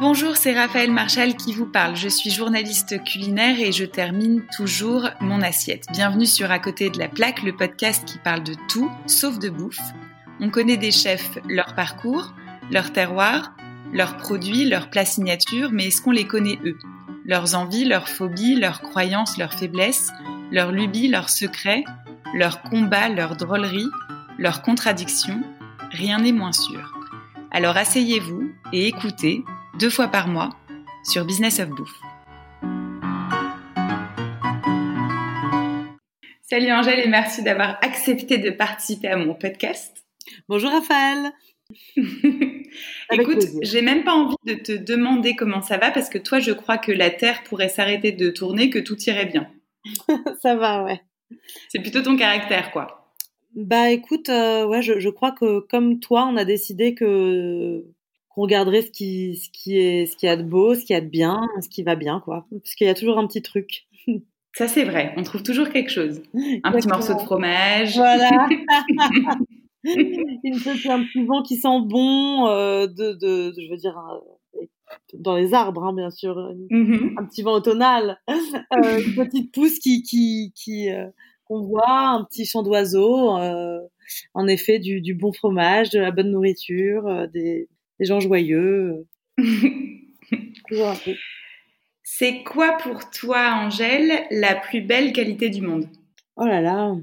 Bonjour, c'est Raphaël Marchal qui vous parle. Je suis journaliste culinaire et je termine toujours mon assiette. Bienvenue sur À côté de la plaque, le podcast qui parle de tout, sauf de bouffe. On connaît des chefs, leur parcours, leur terroir, leurs produits, leurs plats signatures, mais est-ce qu'on les connaît eux? Leurs envies, leurs phobies, leurs croyances, leurs faiblesses, leurs lubies, leurs secrets, leurs combats, leurs drôleries, leurs contradictions? Rien n'est moins sûr. Alors asseyez-vous et écoutez deux fois par mois sur Business of Bouffe. Salut Angèle et merci d'avoir accepté de participer à mon podcast. Bonjour Raphaël. Écoute, j'ai même pas envie de te demander comment ça va parce que toi, je crois que la Terre pourrait s'arrêter de tourner, que tout irait bien. ça va, ouais. C'est plutôt ton caractère, quoi. Bah écoute, euh, ouais, je, je, crois que comme toi, on a décidé que qu'on regarderait ce qui, ce qui est, ce qui a de beau, ce qui a de bien, ce qui va bien, quoi. Parce qu'il y a toujours un petit truc. Ça c'est vrai, on trouve toujours quelque chose. Un petit morceau de fromage. Voilà. Une petite, un petit vent qui sent bon, euh, de, de, je veux dire, euh, dans les arbres, hein, bien sûr. Mm-hmm. Un petit vent automnal. Euh, une petite pousse qui, qui, qui qu'on voit, un petit chant d'oiseaux, euh, en effet du, du, bon fromage, de la bonne nourriture, des, des, gens joyeux. C'est quoi pour toi, Angèle, la plus belle qualité du monde? Oh là là,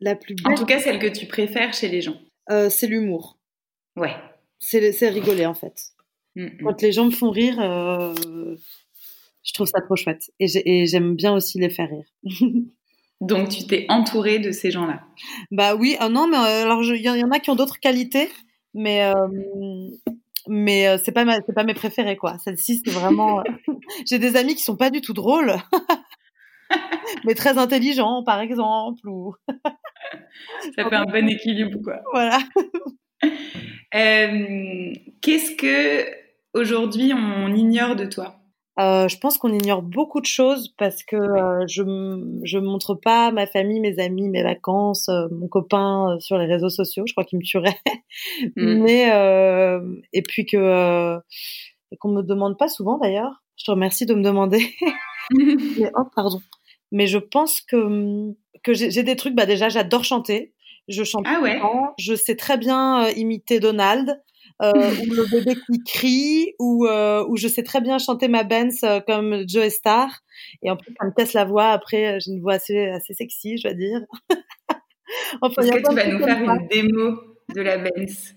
la plus belle. En tout cas, celle que tu préfères chez les gens. Euh, c'est l'humour. Ouais. C'est rigoler en fait. Mm -mm. Quand les gens me font rire, euh, je trouve ça trop chouette. Et j'aime bien aussi les faire rire. Donc tu t'es entourée de ces gens-là? Bah oui, ah non, mais euh, alors il y, y, en a qui ont d'autres qualités, mais mais euh, c'est pas ma, c'est pas mes préférés quoi. Celle-ci c'est vraiment. euh, J'ai des amis qui sont pas du tout drôles, mais très intelligents par exemple ou. Ça fait un bon équilibre quoi. Voilà. Euh, qu'est-ce que aujourd'hui on ignore de toi? Euh, je pense qu'on ignore beaucoup de choses parce que euh, je je montre pas ma famille, mes amis, mes vacances, euh, mon copain euh, sur les réseaux sociaux. Je crois qu'il me tuerait. Mm. Mais euh, et puis que et qu'on me demande pas souvent d'ailleurs. Je te remercie de me demander. Mais, oh pardon. Mais je pense que que j'ai des trucs. Bah déjà, j'adore chanter. Je chante. Ah ouais. Je sais très bien imiter Donald euh, ou le bébé qui crie, ou, euh, ou je sais très bien chanter ma Benz euh, comme Joe Star. Et en plus, ça me casse la voix. Après, j'ai une voix assez, assez sexy, je dois dire. enfin, Est-ce que tu vas nous faire une démo de la Benz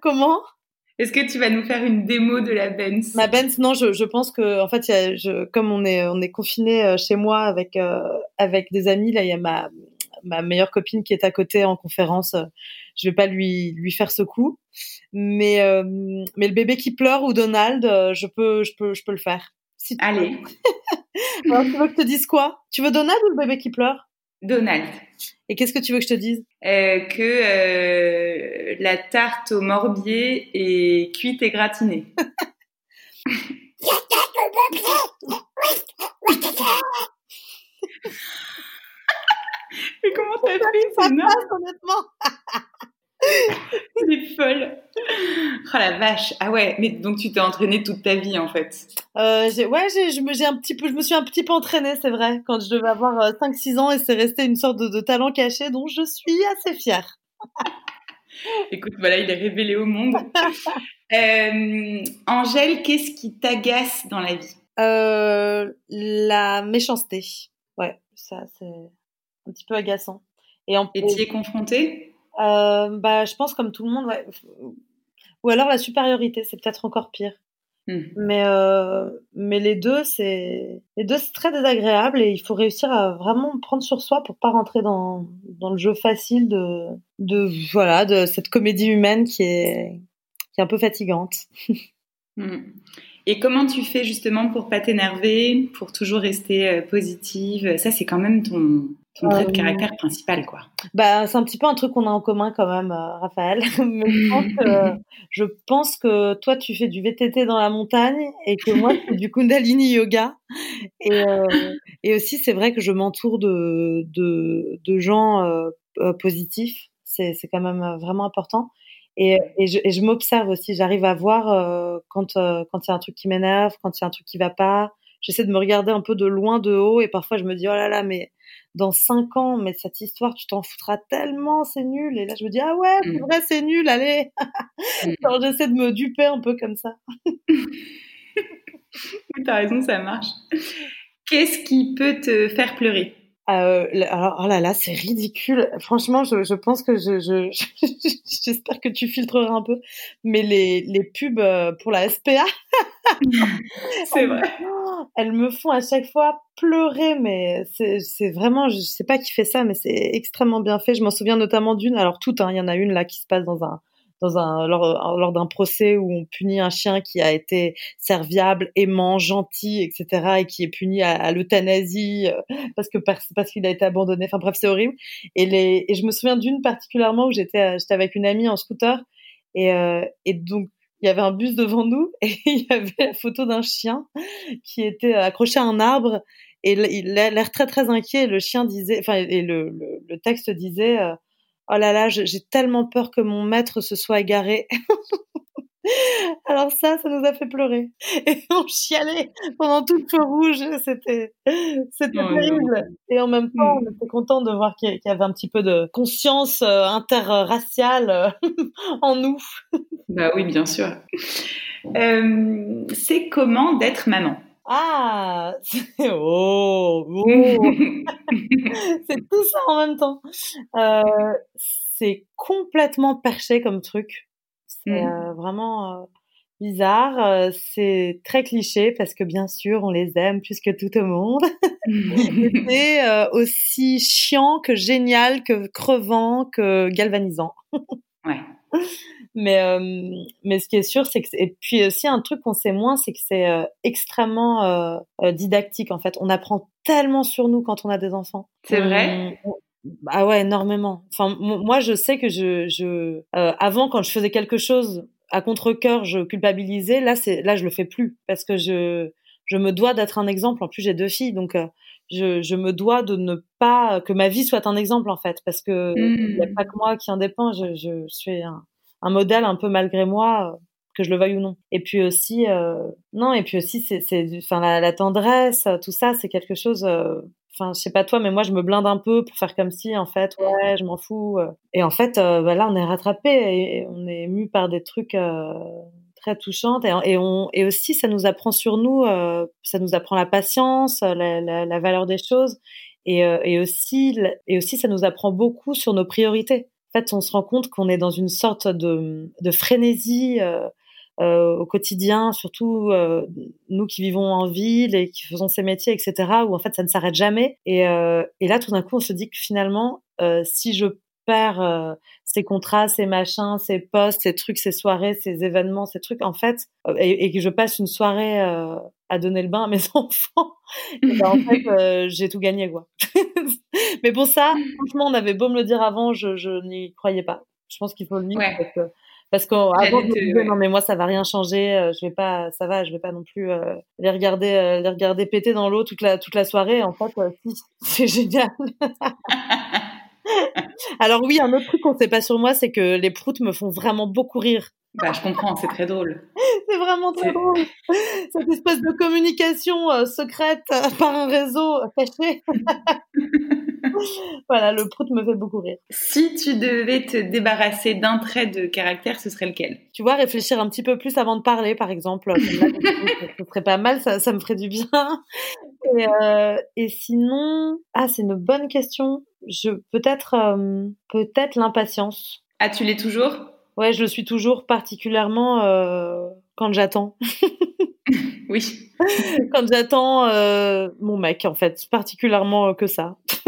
Comment? Est-ce que tu vas nous faire une démo de la Benz Ma Benz, non, je, je pense que en fait, y a, je, comme on est on est confiné chez moi avec euh, avec des amis, là, il y a ma ma meilleure copine qui est à côté en conférence. Je vais pas lui lui faire ce coup, mais euh, mais le bébé qui pleure ou Donald, euh, je peux je peux je peux le faire. Si tu Allez. Alors, tu veux que je te dise quoi? Tu veux Donald ou le bébé qui pleure? Donald. Et qu'est-ce que tu veux que je te dise? Euh, Que euh, la tarte au morbier est cuite et gratinée. Mais comment t'as fait Ça passe, honnêtement. C'est folle. Oh la vache. Ah ouais, mais donc tu t'es entraînée toute ta vie en fait. Euh, ouais, je me, un petit peu, je me suis un petit peu entraînée, c'est vrai, quand je devais avoir 5-6 ans et c'est resté une sorte de, de, talent caché dont je suis assez fière. Écoute, voilà, il est révélé au monde. euh, Angèle, qu'est-ce qui t'agace dans la vie? Euh, La méchanceté. Ouais, ça c'est un petit peu agaçant. Et en tu y es confrontée? Euh, Bah, je pense comme tout le monde. Ouais. Ou alors la supériorité, c'est peut-être encore pire. Mmh. Mais euh, mais les deux, c'est les deux, c'est très désagréable et il faut réussir à vraiment prendre sur soi pour pas rentrer dans dans le jeu facile de de voilà de cette comédie humaine qui est qui est un peu fatigante. Mmh. Et comment tu fais justement pour pas t'énerver, pour toujours rester euh, positive? Ça, c'est quand même ton, ton trait de caractère principal, quoi. Bah, c'est un petit peu un truc qu'on a en commun quand même, euh, Raphaël. Mais je, pense que, je pense que toi, tu fais du VTT dans la montagne et que moi, je fais du Kundalini Yoga. Et, euh, et aussi, c'est vrai que je m'entoure de, de, de gens euh, positifs. C'est quand même vraiment important. Et, et je, je m'observe aussi. J'arrive à voir euh, quand euh, quand il y a un truc qui m'énerve, quand il y a un truc qui va pas. J'essaie de me regarder un peu de loin, de haut, et parfois je me dis oh là là, mais dans cinq ans, mais cette histoire, tu t'en foutras tellement, c'est nul. Et là, je me dis ah ouais, c'est mm. vrai, c'est nul, allez. Mm. Alors j'essaie de me duper un peu comme ça. T'as raison, ça marche. Qu'est-ce qui peut te faire pleurer? Euh, alors, oh là là, c'est ridicule. Franchement, je, je pense que je, je, j'espère que tu filtreras un peu. Mais les, les pubs euh, pour la SPA, c'est vrai. Elles me font à chaque fois pleurer, mais c'est, vraiment, je sais pas qui fait ça, mais c'est extrêmement bien fait. Je m'en souviens notamment d'une. Alors toutes, hein, il y en a une là qui se passe dans un dans un lors, lors d'un procès où on punit un chien qui a été serviable, aimant, gentil, etc. et qui est puni à, l'euthanasie euh, parce que parce qu'il a été abandonné. Enfin bref, c'est horrible. Et les et je me souviens d'une particulièrement où j'étais j'étais avec une amie en scooter et euh, et donc il y avait un bus devant nous et il y avait la photo d'un chien qui était accroché à un arbre et il a l'air très très inquiet. Et le chien disait, enfin, et le, le, le texte disait, oh là là, j'ai tellement peur que mon maître se soit égaré. Alors ça, ça nous a fait pleurer. Et on chialait pendant tout le feu rouge. C'était, c'était terrible. Et en même temps, on était content de voir qu'il y avait un petit peu de conscience euh, interraciale euh, en nous. Bah oui, bien sûr. Euh, c'est comment d'être maman? Ah, oh, oh. c'est tout ça en même temps. Euh, c'est complètement perché comme truc. C'est mmh. euh, vraiment euh, bizarre. Euh, c'est très cliché parce que bien sûr, on les aime plus que tout au monde. c'est euh, aussi chiant que génial, que crevant, que galvanisant. ouais. Mais, euh, mais ce qui est sûr, c'est que et puis aussi un truc qu'on sait moins, c'est que c'est euh, extrêmement didactique en fait. On apprend tellement sur nous quand on a des enfants. C'est vrai? Ah ouais, énormément. Enfin, moi, je sais que je, je avant, quand je faisais quelque chose à contre-cœur, je culpabilisais. Là, c'est là, je le fais plus parce que je je me dois d'être un exemple. En plus, j'ai deux filles, donc je, je, me dois de ne pas que ma vie soit un exemple en fait, parce que il n'y a mmh. pas que moi qui en dépend. Je, je suis un, un modèle un peu malgré moi, euh, que je le veuille ou non. Et puis aussi, euh, non, et puis aussi, c'est, enfin, la, la, tendresse, tout ça, c'est quelque chose. Euh, enfin, je sais pas toi, mais moi, je me blinde un peu pour faire comme si, en fait, ouais, je m'en fous. Et en fait, bah là, on est rattrapé et, on est ému par des trucs très touchants. Et, on, et aussi, ça nous apprend sur nous, ça nous apprend la patience, la, la, la valeur des choses. Et, et, aussi, et aussi, ça nous apprend beaucoup sur nos priorités en fait, on se rend compte qu'on est dans une sorte de, de frénésie euh, euh, au quotidien, surtout euh, nous qui vivons en ville et qui faisons ces métiers, etc., où en fait ça ne s'arrête jamais. Et, euh, et, là, tout d'un coup, on se dit que finalement, euh, si je perds euh, ces contrats, ces machins, ces postes, ces trucs, ces soirées, ces événements, ces trucs, en fait, et, que je passe une soirée à donner le bain à mes enfants, ben, en fait, j'ai tout gagné, quoi. Mais pour ça, franchement, on avait beau me le dire avant, je, je n'y croyais pas. Je pense qu'il faut le dire que parce qu'avant je me disais non mais moi ça va rien changer, euh, je vais pas ça va, je vais pas non plus euh, les regarder euh, les regarder péter dans l'eau toute la toute la soirée en fait si, c'est génial. Alors oui, un autre truc qu'on sait pas sur moi, c'est que les proutes me font vraiment beaucoup rire. Bah, je comprends, c'est très drôle. c'est vraiment très drôle. Cette espèce de communication euh, secrète euh, par un réseau caché. voilà, le prout me fait beaucoup rire. Si tu devais te débarrasser d'un trait de caractère, ce serait lequel? Tu vois, réfléchir un petit peu plus avant de parler, par exemple. ce serait pas mal, ça, ça me ferait du bien. Et, euh, et sinon, ah, c'est une bonne question. Je peut-être, euh, peut-être l'impatience. Ah, tu l'es toujours? Ouais, je le suis toujours, particulièrement euh, quand j'attends. oui. quand j'attends euh, mon mec, en fait, particulièrement que ça.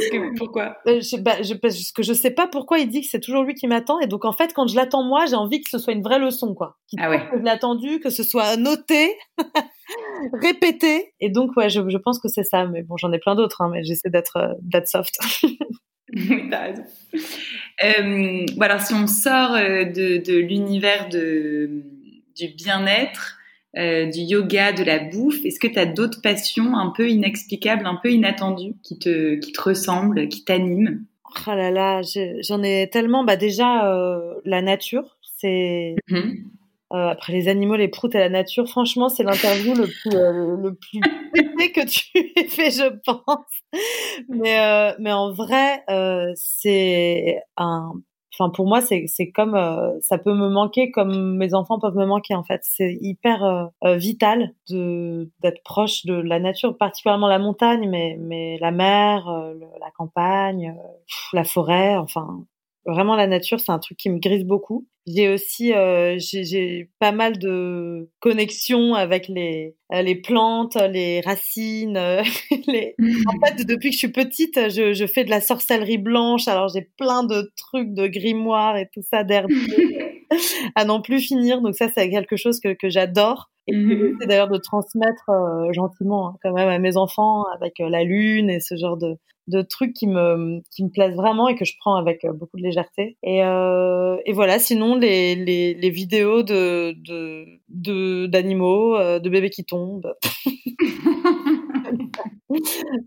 que, pourquoi? Euh, je, bah, je, Parce que je sais pas pourquoi il dit que c'est toujours lui qui m'attend. Et donc, en fait, quand je l'attends moi, j'ai envie que ce soit une vraie leçon, quoi. ah ouais. Que je l'ai attendu, que ce soit noté, répété. Et donc, ouais, je, je pense que c'est ça. Mais bon, j'en ai plein d'autres, hein, mais j'essaie euh, d'être soft. Oui, t'as raison. Euh, voilà, si on sort euh, de, de l'univers du bien-être, euh, du yoga, de la bouffe, est-ce que tu as d'autres passions un peu inexplicables, un peu inattendues qui te, qui te ressemblent, qui t'animent? Oh là là, j'en ai tellement. Bah déjà, euh, la nature, c'est. Mmh euh, après les animaux, les proutes et la nature, franchement, c'est l'interview le plus euh, le plus que tu aies fait, je pense. Mais euh, mais en vrai, euh, c'est un. Enfin, pour moi, c'est c'est comme ça peut me manquer comme mes enfants peuvent me manquer en fait. C'est hyper vital de d'être proche de la nature, particulièrement la montagne, mais mais la mer, la campagne, la forêt. Enfin, Vraiment, la nature, c'est un truc qui me grise beaucoup. J'ai aussi, euh, j'ai pas mal de connexions avec les, euh, les plantes, les racines. Euh, les... En fait, depuis que je suis petite, je, je fais de la sorcellerie blanche. Alors, j'ai plein de trucs, de grimoires et tout ça d'herbe à n'en plus finir. Donc ça, c'est quelque chose que, que j'adore. Et mmh c'est d'ailleurs de transmettre euh, gentiment hein, quand même à mes enfants avec la lune et ce genre de, de trucs qui me qui me plaisent vraiment et que je prends avec euh, beaucoup de légèreté. Et euh, et voilà sinon les les, les vidéos de de d'animaux euh, de, bébés qui tombent.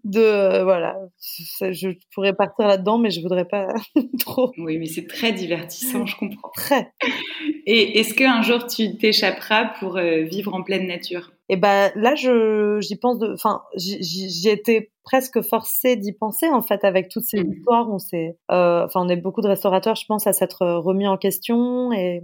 De euh, voilà. Je pourrais partir là-dedans mais je voudrais pas trop. Oui mais c'est très divertissant je comprends. Très. Et est-ce qu'un jour tu t'échapperas pour vivre en pleine nature? Et ben là, je j'y pense de, enfin, j'y étais presque forcée d'y penser en fait avec toutes ces mmh. histoires. On s'est, euh, enfin, on est beaucoup de restaurateurs, je pense, à s'être remis en question et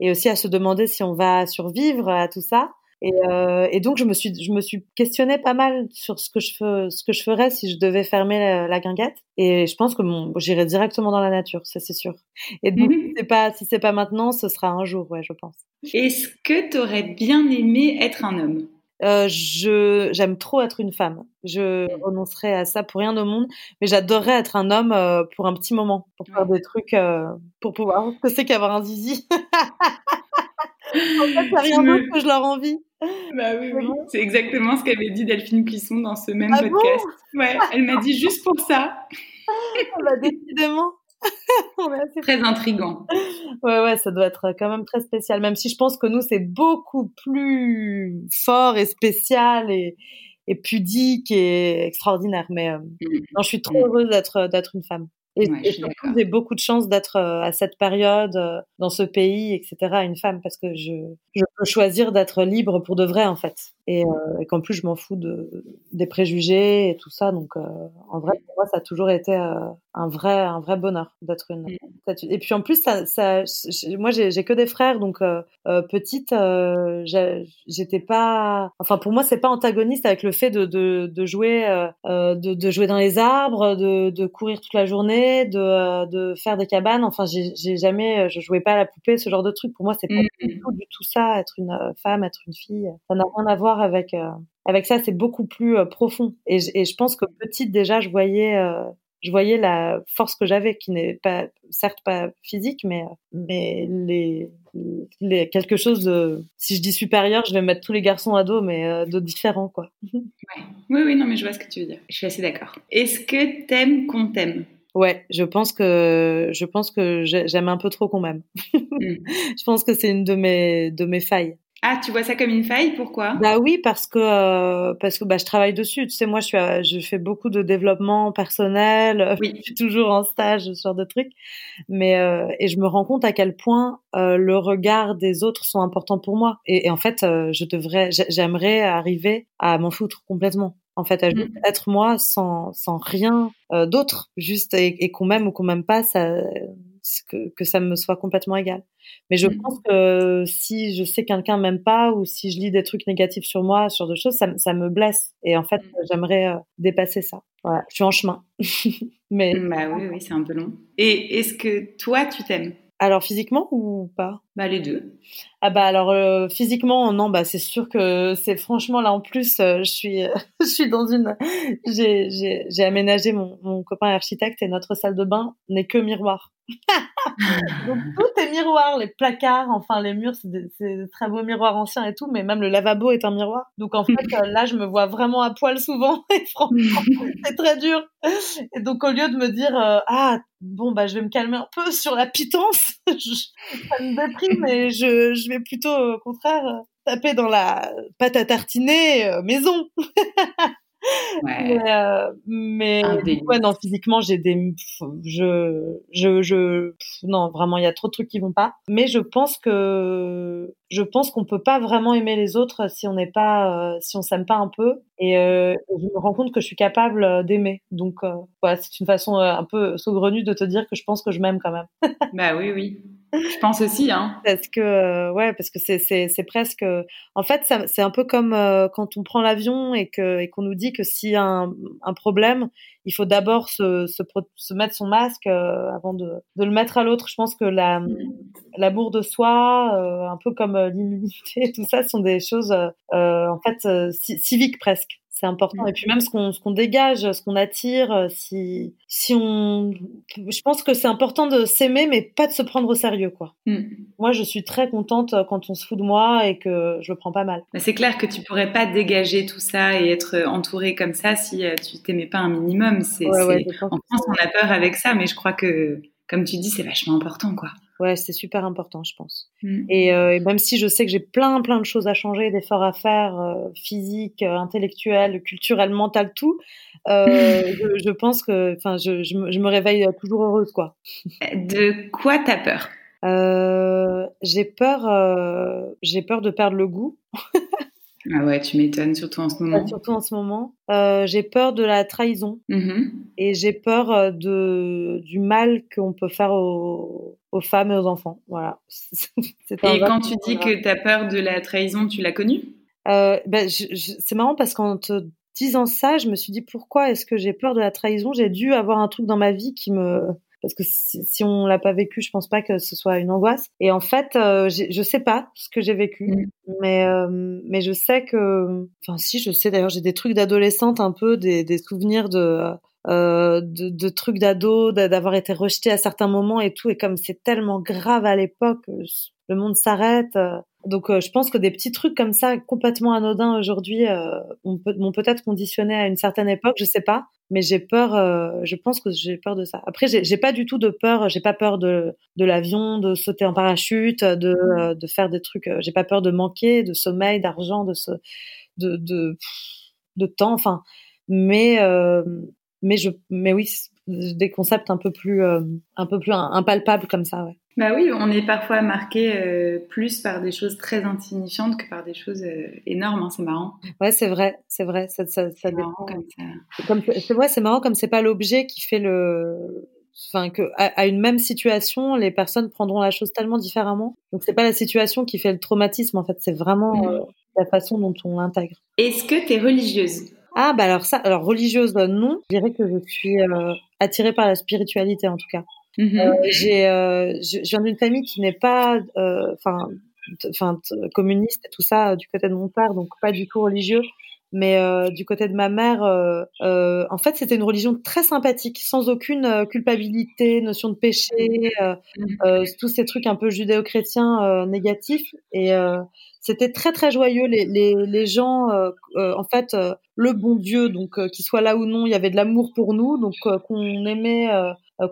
et aussi à se demander si on va survivre à tout ça. Et, euh, et, donc je me suis je me suis questionnée pas mal sur ce que je fais, ce que je ferais si je devais fermer la, la guinguette. Et je pense que bon, j'irai directement dans la nature, ça c'est sûr. Et donc mmh c'est pas si c'est pas maintenant, ce sera un jour, ouais, je pense. Est-ce que tu aurais bien aimé être un homme? Euh, je j'aime trop être une femme. Je renoncerais à ça pour rien au monde, mais j'adorerais être un homme euh, pour un petit moment, pour faire des trucs, euh, pour pouvoir. Que c'est qu'avoir un zizi En fait, c'est rien d'autre que je leur envie. Bah oui, oui. c'est exactement ce qu'avait dit Delphine Plisson dans ce même ah podcast. ouais, elle m'a dit juste pour ça. bah, décidément. assez très intrigant. Ouais, ouais, ça doit être quand même très spécial. Même si je pense que nous, c'est beaucoup plus fort et spécial et, et pudique et extraordinaire. Mais euh, mmh. non, je suis trop heureuse d'être d'être une femme. Et, j'ai beaucoup de chance d'être euh, à cette période euh, dans ce pays, etc. Une femme, parce que je, je peux choisir d'être libre pour de vrai en fait, et, euh, et qu'en plus je m'en fous de des préjugés et tout ça. Donc en vrai, pour moi, ça a toujours été un vrai un vrai bonheur d'être une. Mm. Et puis en plus, ça, ça moi j'ai que des frères, donc petite, j'étais pas. Enfin pour moi, c'est pas antagoniste avec le fait de de, de jouer de, de jouer dans les arbres, de de courir toute la journée de, euh, de faire des cabanes. Enfin, j'ai jamais, euh, je jouais pas à la poupée, ce genre de truc. Pour moi, c'est pas mmh. du tout, du tout ça, être une euh, femme, être une fille. Ça n'a rien à voir avec avec ça. C'est beaucoup plus profond. Et, et, je pense que petite déjà, je voyais je voyais la force que j'avais, qui n'est pas, certes pas physique, mais, mais les, les, quelque chose de, si je dis supérieur, je vais mettre tous les garçons à dos, mais de différents, quoi. Oui, oui, non, mais je vois ce que tu veux dire. Je suis assez d'accord. Est-ce que t'aimes qu'on t'aime? Ouais, je pense que je pense que j'aime un peu trop qu'on m'aime. Mm. je pense que c'est une de mes de mes failles. Ah, tu vois ça comme une faille Pourquoi? Bah oui, parce que euh, parce que bah je travaille dessus. Tu sais, moi, je suis je fais beaucoup de développement personnel. Oui. Je suis toujours en stage, ce genre de trucs. Mais euh, et je me rends compte à quel point euh, le regard des autres sont importants pour moi. Et, et en fait, je devrais, j'aimerais arriver à m'en foutre complètement en fait, à mmh. être moi sans, sans rien euh, d'autre, juste et, qu'on m'aime ou qu'on m'aime pas, ça, que, que ça me soit complètement égal. Mais je mmh. pense que si je sais que quelqu'un m'aime pas ou si je lis des trucs négatifs sur moi, sur de choses, ça, ça me blesse. Et en fait, mmh. j'aimerais euh, dépasser ça. Voilà, je suis en chemin. Mais bah oui, oui, c'est un peu long. Et est-ce que toi, tu t'aimes? Alors physiquement ou pas? Bah les deux. Ah bah alors euh, physiquement non bah c'est sûr que c'est franchement là en plus euh, je suis je suis dans une j'ai j'ai aménagé mon mon copain architecte et notre salle de bain n'est que miroir. Donc tout est miroir, les placards, enfin les murs, c'est des, très beaux miroirs anciens et tout, mais même le lavabo est un miroir. Donc en fait euh, là, je me vois vraiment à poil souvent et franchement, c'est très dur. Et donc au lieu de me dire euh, ah bon bah je vais me calmer un peu sur la pitance, ça me déprime je je vais plutôt au contraire taper dans la pâte à tartiner euh, maison. Ouais. Mais, euh, ouais, non, physiquement, j'ai des, je, je, je, non, vraiment, il y a trop de trucs qui vont pas. Mais je pense que, je pense qu'on peut pas vraiment aimer les autres si on n'est pas, euh, si on s'aime pas un peu. Et euh, je me rends compte que je suis capable d'aimer. Donc, voilà, c'est une façon un peu saugrenue de te dire que je pense que je m'aime quand même. bah oui, oui. Je pense aussi, hein. Parce que, euh, ouais, parce que c'est, c'est, c'est presque. En fait, c'est un peu comme euh, quand on prend l'avion et que et qu'on nous dit que s'il y a un, un, problème, il faut d'abord se, se, se, mettre son masque euh, avant de, de, le mettre à l'autre. Je pense que la, mm. l'amour de soi, un peu comme l'immunité, tout ça, sont des choses en fait civiques presque c'est important. Et puis même ce qu'on ce qu'on dégage, ce qu'on attire, euh, si si on, je pense que c'est important de s'aimer, mais pas de se prendre au sérieux, quoi. Mm. Moi, je suis très contente euh, quand on se fout de moi et que je le prends pas mal. C'est clair que tu pourrais pas dégager tout ça et être entourée comme ça si euh, tu t'aimais pas un minimum. C'est en France, on a peur avec ça, mais je crois que comme tu dis, c'est vachement important, quoi. Ouais, c'est super important, je pense. Mm. Euh, et, même si je sais que j'ai plein, plein de choses à changer, d'efforts à faire, euh, physique, euh, intellectuel, culturel, mental, tout, je, pense que, enfin, je, je, me, réveille toujours heureuse, quoi. De quoi t'as peur? J'ai peur, j'ai peur de perdre le goût. Ah ouais, tu m'étonnes, surtout en ce moment. surtout en ce moment. Euh, j'ai peur de la trahison mm-hmm. et j'ai peur euh, de, du mal qu'on peut faire aux, aux, femmes et aux enfants. Voilà. et quand tu dis que tu as peur de la trahison, tu l'as connue? Euh, ben, C'est marrant parce qu'en te disant ça, je me suis dit pourquoi est-ce que j'ai peur de la trahison? J'ai dû avoir un truc dans ma vie qui me parce que si, si on l'a pas vécu, je pense pas que ce soit une angoisse. Et en fait, euh, je sais pas ce que j'ai vécu, mm. mais euh, mais je sais que, enfin si, je sais d'ailleurs, j'ai des trucs d'adolescente un peu, des, des souvenirs de euh, de, de, trucs d'ado, d'avoir été rejeté à certains moments et tout. Et comme c'est tellement grave à l'époque, le monde s'arrête. Euh, donc euh, je pense que des petits trucs comme ça, complètement anodins aujourd'hui, euh, m'ont peut-être conditionné à une certaine époque, je sais pas. Mais j'ai peur, euh, je pense que j'ai peur de ça. Après, j'ai pas du tout de peur, j'ai pas peur de, de l'avion, de sauter en parachute, de, de faire des trucs, j'ai pas peur de manquer, de sommeil, d'argent, de, ce, de, de, de temps, enfin. Mais, mais, je, mais oui, des concepts un peu plus, un peu plus impalpables comme ça, ouais. Bah oui, on est parfois marqué euh, plus par des choses très insignifiantes que par des choses euh, énormes. Hein, c'est marrant. Ouais, c'est vrai, c'est vrai. Ça, ça, ça dépend. Comme ça. c'est vrai, c'est marrant comme c'est pas l'objet qui fait le. Enfin, que à, une même situation, les personnes prendront la chose tellement différemment. Donc c'est pas la situation qui fait le traumatisme. En fait, c'est vraiment mm. euh, la façon dont on l'intègre. Est-ce que tu es religieuse? Ah bah alors ça, alors religieuse non. Je dirais que je suis attirée par la spiritualité en tout cas. Mm-hmm. Euh, j'ai, euh, je, viens d'une famille qui n'est pas, euh, enfin, enfin communiste et tout ça du côté de mon père, donc pas du tout religieux. Mais euh, du côté de ma mère, euh, euh, en fait, c'était une religion très sympathique, sans aucune culpabilité, notion de péché, tous ces trucs un peu judéo-chrétiens négatifs. Et c'était très très joyeux. Les, les, les gens, en fait, le bon Dieu, donc qu'il soit là ou non, il y avait de l'amour pour nous, donc qu'on aimait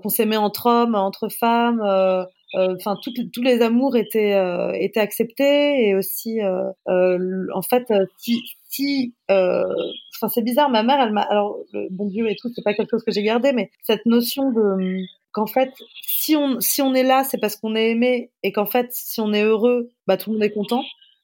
qu'on s'aimait entre hommes, entre femmes. Euh, euh, enfin tous les amours étaient étaient acceptés et aussi en fait si si enfin c'est bizarre ma mère elle m'a alors le bon Dieu et tout c'est pas quelque chose que j'ai gardé mais cette notion de qu'en fait si on si on est là c'est parce qu'on est aimé et qu'en fait si on est heureux bah tout le monde est content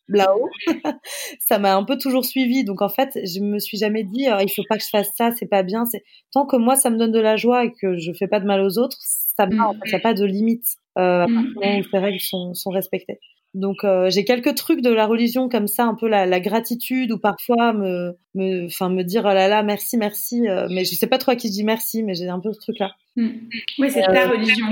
là-haut. ça m'a un peu toujours suivi. Donc en fait, je me suis jamais dit oh, il faut pas que je fasse ça, c'est pas bien. C'est tant que moi ça me donne de la joie et que je fais pas de mal aux autres, ça va. En fait, y a pas de limite. Euh, mmh. ces règles sont, sont respectées. Donc euh, j'ai quelques trucs de la religion comme ça, un peu la, la gratitude ou parfois me, enfin me dire oh là là merci merci, euh, mais je sais pas trop à qui je dis merci, mais j'ai un peu ce truc là. Mmh. Oui, c'est ta religion.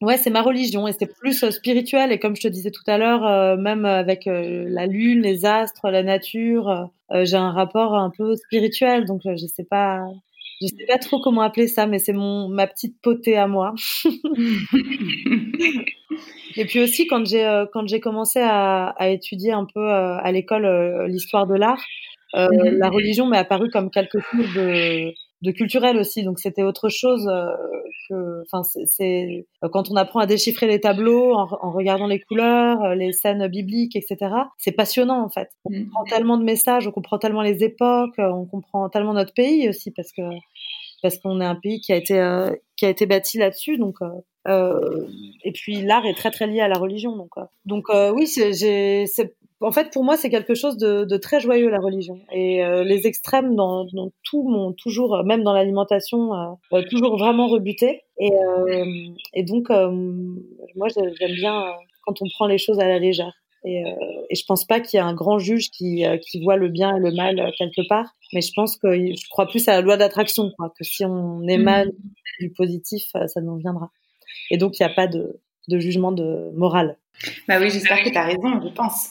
Ouais, c'est ma religion et c'est plus euh, spirituel et comme je te disais tout à l'heure, euh, même avec euh, la lune, les astres, la nature, j'ai un rapport un peu spirituel donc je sais pas, je sais pas trop comment appeler ça, mais c'est mon ma petite potée à moi. et puis aussi quand j'ai quand j'ai commencé à, à, étudier un peu à l'école l'histoire de l'art, mmh la religion m'est apparue comme quelque chose de de culturel aussi. Donc c'était autre chose que, enfin, c'est quand on apprend à déchiffrer les tableaux en, en regardant les couleurs, les scènes bibliques, etc. C'est passionnant en fait. On mm. comprend tellement de messages, on comprend tellement les époques, on comprend tellement notre pays aussi parce que parce qu'on est un pays qui a été euh, qui a été bâti là-dessus donc euh, euh, et puis l'art est très très lié à la religion donc donc oui j'ai en fait pour moi c'est quelque chose de, de, très joyeux la religion et les extrêmes dans, dans tout m'ont toujours même dans l'alimentation toujours vraiment rebuté et et donc moi j'aime bien quand on prend les choses à la légère et, euh, et je pense pas qu'il y ait un grand juge qui, euh, qui voit le bien et le mal euh, quelque part. Mais je pense que je crois plus à la loi d'attraction, que si on émane mmh. du positif, euh, ça nous viendra. Et donc il n'y a pas de, de jugement de morale. Bah oui, j'espère que tu as raison, je pense.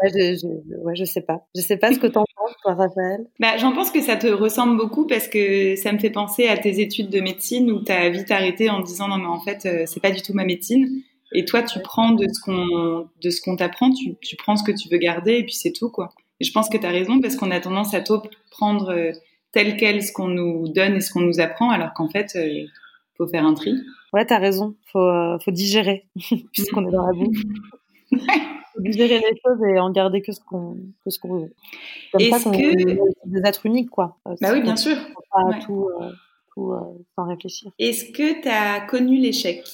Ouais, je, je, ouais, je sais pas. Je sais pas ce que t'en penses, toi, Raphaël. Bah, j'en pense que ça te ressemble beaucoup parce que ça me fait penser à tes études de médecine où tu as vite arrêté en disant non, mais en fait, c'est pas du tout ma médecine. Et toi, tu prends de ce qu'on de ce qu'on t'apprend, tu, tu prends ce que tu veux garder et puis c'est tout quoi. Et je pense que tu as raison parce qu'on a tendance à trop prendre euh, tel quel ce qu'on nous donne et ce qu'on nous apprend alors qu'en fait euh, faut faire un tri. Ouais, tu as raison, faut euh, faut digérer puisqu'on est dans la bouche. faut digérer les choses et en garder que ce qu'on que ce qu'on veut. Est-ce que des êtres uniques quoi. Bah oui, bien sûr. Pas tout, tout sans réfléchir. Est-ce que tu as connu l'échec?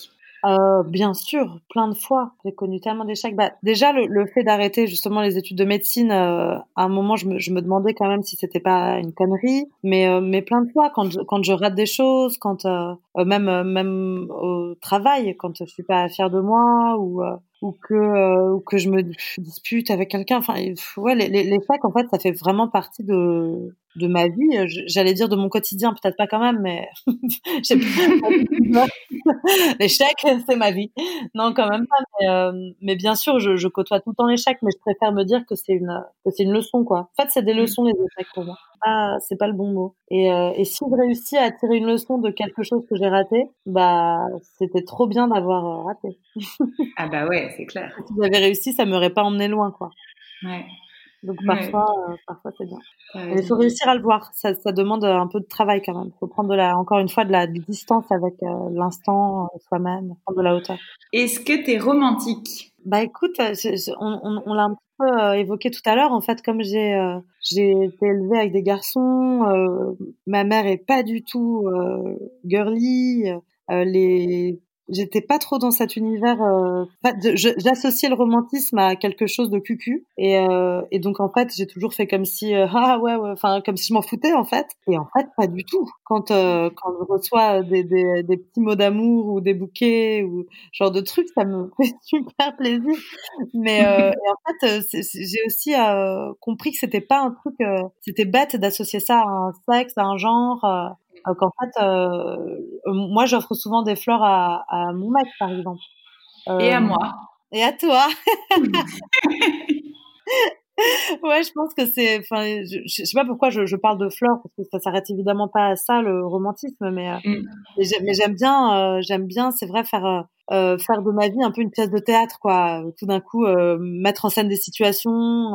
Euh, bien sûr, plein de fois. J'ai connu tellement d'échecs. Bah, déjà, le, le fait d'arrêter justement les études de médecine, euh, à un moment, je me, je me, demandais quand même si c'était pas une connerie. Mais, euh, mais plein de fois, quand je, quand je rate des choses, quand euh, même même au travail, quand je suis pas fière de moi ou ou que ou que je me dispute avec quelqu'un. Enfin, ouais, les, les, les facs, en fait, ça fait vraiment partie de de ma vie. J'allais dire de mon quotidien, peut-être pas quand même, mais l'échec, c'est ma vie. Non, quand même pas. Mais, euh, mais bien sûr, je, je, côtoie tout le temps l'échec, mais je préfère me dire que c'est une que c'est une leçon, quoi. En fait, c'est des leçons les échecs pour moi. Ah, c'est pas le bon mot. Et, euh, et si je réussis à tirer une leçon de quelque chose que j'ai raté, bah c'était trop bien d'avoir euh, raté. ah bah ouais, c'est clair. Si j'avais réussi, ça m'aurait pas emmené loin, quoi. Ouais. Donc parfois, euh, parfois c'est bien. il faut réussir à le voir. Ça, ça, demande un peu de travail quand même. Il faut prendre de la, encore une fois de la distance avec euh, l'instant, euh, soi-même, prendre de la hauteur. Est-ce que tu es romantique? Bah écoute, on, on, on l'a un peu évoqué tout à l'heure. En fait, comme j'ai j'ai été élevée avec des garçons, ma mère est pas du tout girly. les j'étais pas trop dans cet univers. Euh, J'associais le romantisme à quelque chose de cucu et, euh, et donc en fait j'ai toujours fait comme si euh, ah ouais enfin comme si je m'en foutais en fait et en fait pas du tout. Quand euh, quand je reçois des, des, des petits mots d'amour ou des bouquets ou genre de trucs ça me fait super plaisir. Mais euh, et en fait j'ai aussi compris que c'était pas un truc c'était bête d'associer ça à un sexe à un genre donc en fait, euh, moi j'offre souvent des fleurs à, à, mon mec par exemple. et à euh, moi. Et à toi. ouais, je pense que c'est. Enfin, je, je, sais pas pourquoi je, je, parle de fleurs parce que ça s'arrête évidemment pas à ça le romantisme, mais euh, mm. mais j'aime bien, euh, j'aime bien, c'est vrai faire euh, faire de ma vie un peu une pièce de théâtre, quoi. Tout d'un coup, mettre en scène des situations,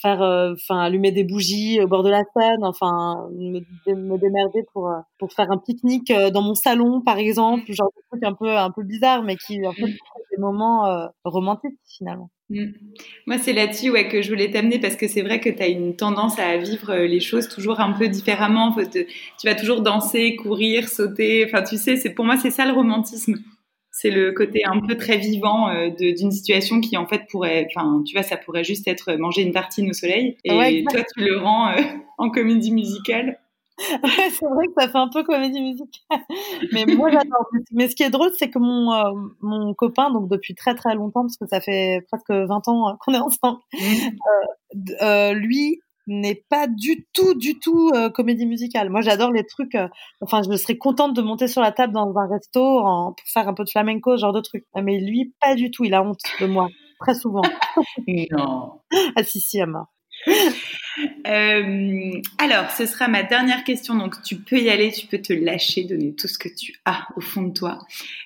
faire, enfin, allumer des bougies au bord de la scène, enfin, me, me démerder pour pour faire un pique-nique dans mon salon, par exemple, genre de truc un peu un peu bizarre, mais qui en fait mm. des moments romantiques finalement. Mm. Moi, c'est là-dessus ouais, que je voulais t'amener parce que c'est vrai que tu as une tendance à vivre euh, les choses toujours un peu différemment. Tu vas toujours danser, courir, sauter. Enfin, tu sais, c'est pour moi, c'est ça le romantisme. C'est le côté un peu très vivant euh, d'une situation qui, en fait, pourrait, enfin, tu vois, ça pourrait juste être manger une tartine au soleil. Et toi, tu le rends euh, en comédie musicale. c'est vrai que ça fait un peu comédie musicale. Mais moi, j'adore. Mais ce qui est drôle, c'est que mon, euh, mon copain, donc depuis très très longtemps, parce que ça fait presque 20 ans qu'on est ensemble, mmh. euh, lui n'est pas du tout, du tout comédie musicale. Moi, j'adore les trucs. enfin, je serais contente de monter sur la table dans un resto en, pour faire un peu de flamenco, ce genre de trucs. Mais lui, pas du tout. Il a honte de moi, très souvent. non. ah si, si, à mort. Euh, alors, ce sera ma dernière question. Donc, tu peux y aller, tu peux te lâcher, donner tout ce que tu as au fond de toi.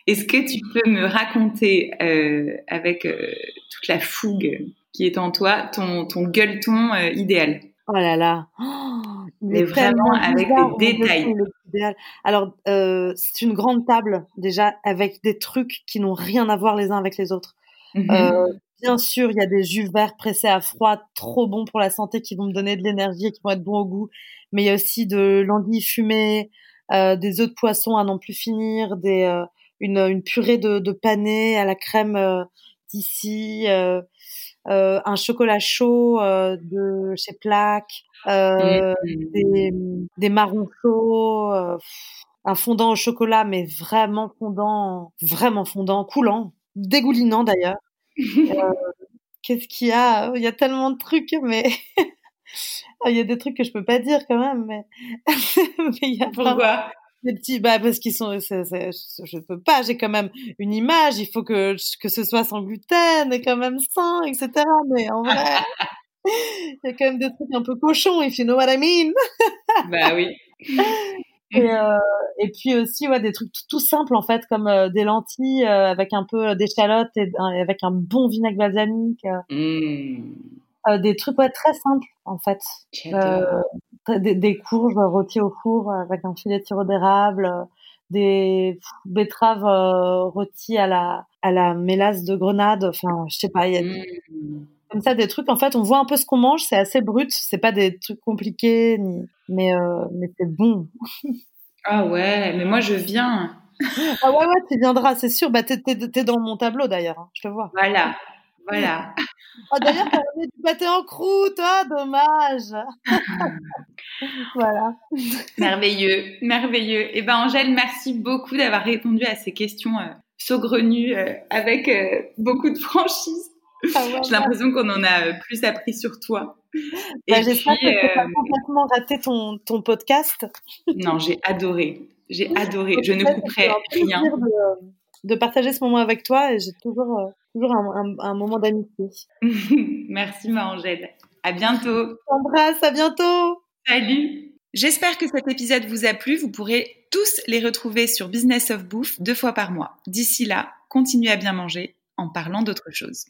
Est-ce que tu peux me raconter, euh, avec euh, toute la fougue qui est en toi, ton, ton gueuleton idéal Oh là là. mais vraiment avec des détails. Alors, euh, c'est une grande table déjà avec des trucs qui n'ont rien à voir les uns avec les autres. Mmh euh, bien sûr, il y a des jus verts pressés à froid, trop bons pour la santé, qui vont me donner de l'énergie et qui vont être bons au goût. Mais il y a aussi de l'anguille fumée, euh, des œufs de poisson à n'en plus finir, des, euh, une, une, purée de, de panais à la crème euh, d'ici, euh, un chocolat chaud euh, de chez Plaque, euh, mmh. des, des, marrons chauds, un fondant au chocolat, mais vraiment fondant, vraiment fondant, coulant, dégoulinant d'ailleurs. Qu'est-ce qu'il y a? Il y a tellement de trucs, mais il y a des trucs que je peux pas dire quand même. Mais, mais il y a Pourquoi? Des petits, bah parce qu'ils sont, c je peux pas. J'ai quand même une image. Il faut que que ce soit sans gluten et quand même sain, etc. Mais en vrai, il y a quand même des trucs un peu cochons, if you know what I mean. bah oui. Et, euh, et puis aussi ouais des trucs tout, simples en fait comme euh, des lentilles euh, avec un peu d'échalote et, avec un bon vinaigre balsamique. Mmh. Des trucs ouais, très simples en fait. Euh, des, des, courges rôties au four avec un filet de sirop d'érable, des betteraves euh, rôties à la à la mélasse de grenade. Enfin, je sais pas, il y a mmh. comme ça des trucs. En fait, on voit un peu ce qu'on mange. C'est assez brut. C'est pas des trucs compliqués, ni... mais euh, mais c'est bon. ah ouais, mais moi je viens. ah ouais ouais, tu viendras, c'est sûr. Bah t'es, t'es, dans mon tableau d'ailleurs. Hein, je te vois. Voilà. Voilà. Oh, D'ailleurs, tu as du pâté en croûte, ah, dommage. voilà. Merveilleux, merveilleux. Et eh ben Angèle, merci beaucoup d'avoir répondu à ces questions euh, saugrenues euh, avec euh, beaucoup de franchise. Ah J'ai l'impression qu'on en a plus appris sur toi. Bah, J'espère que tu pas complètement raté ton, ton podcast. non, j'ai adoré. J'ai adoré. Je ne couperai rien. De, de, partager ce moment avec toi et j'ai toujours toujours un, moment d'amitié. Merci ma Angèle. À bientôt. Embrasse, à bientôt. Salut. J'espère que cet épisode vous a plu. Vous pourrez tous les retrouver sur Business of Bouffe deux fois par mois. D'ici là, continuez à bien manger en parlant d'autre chose.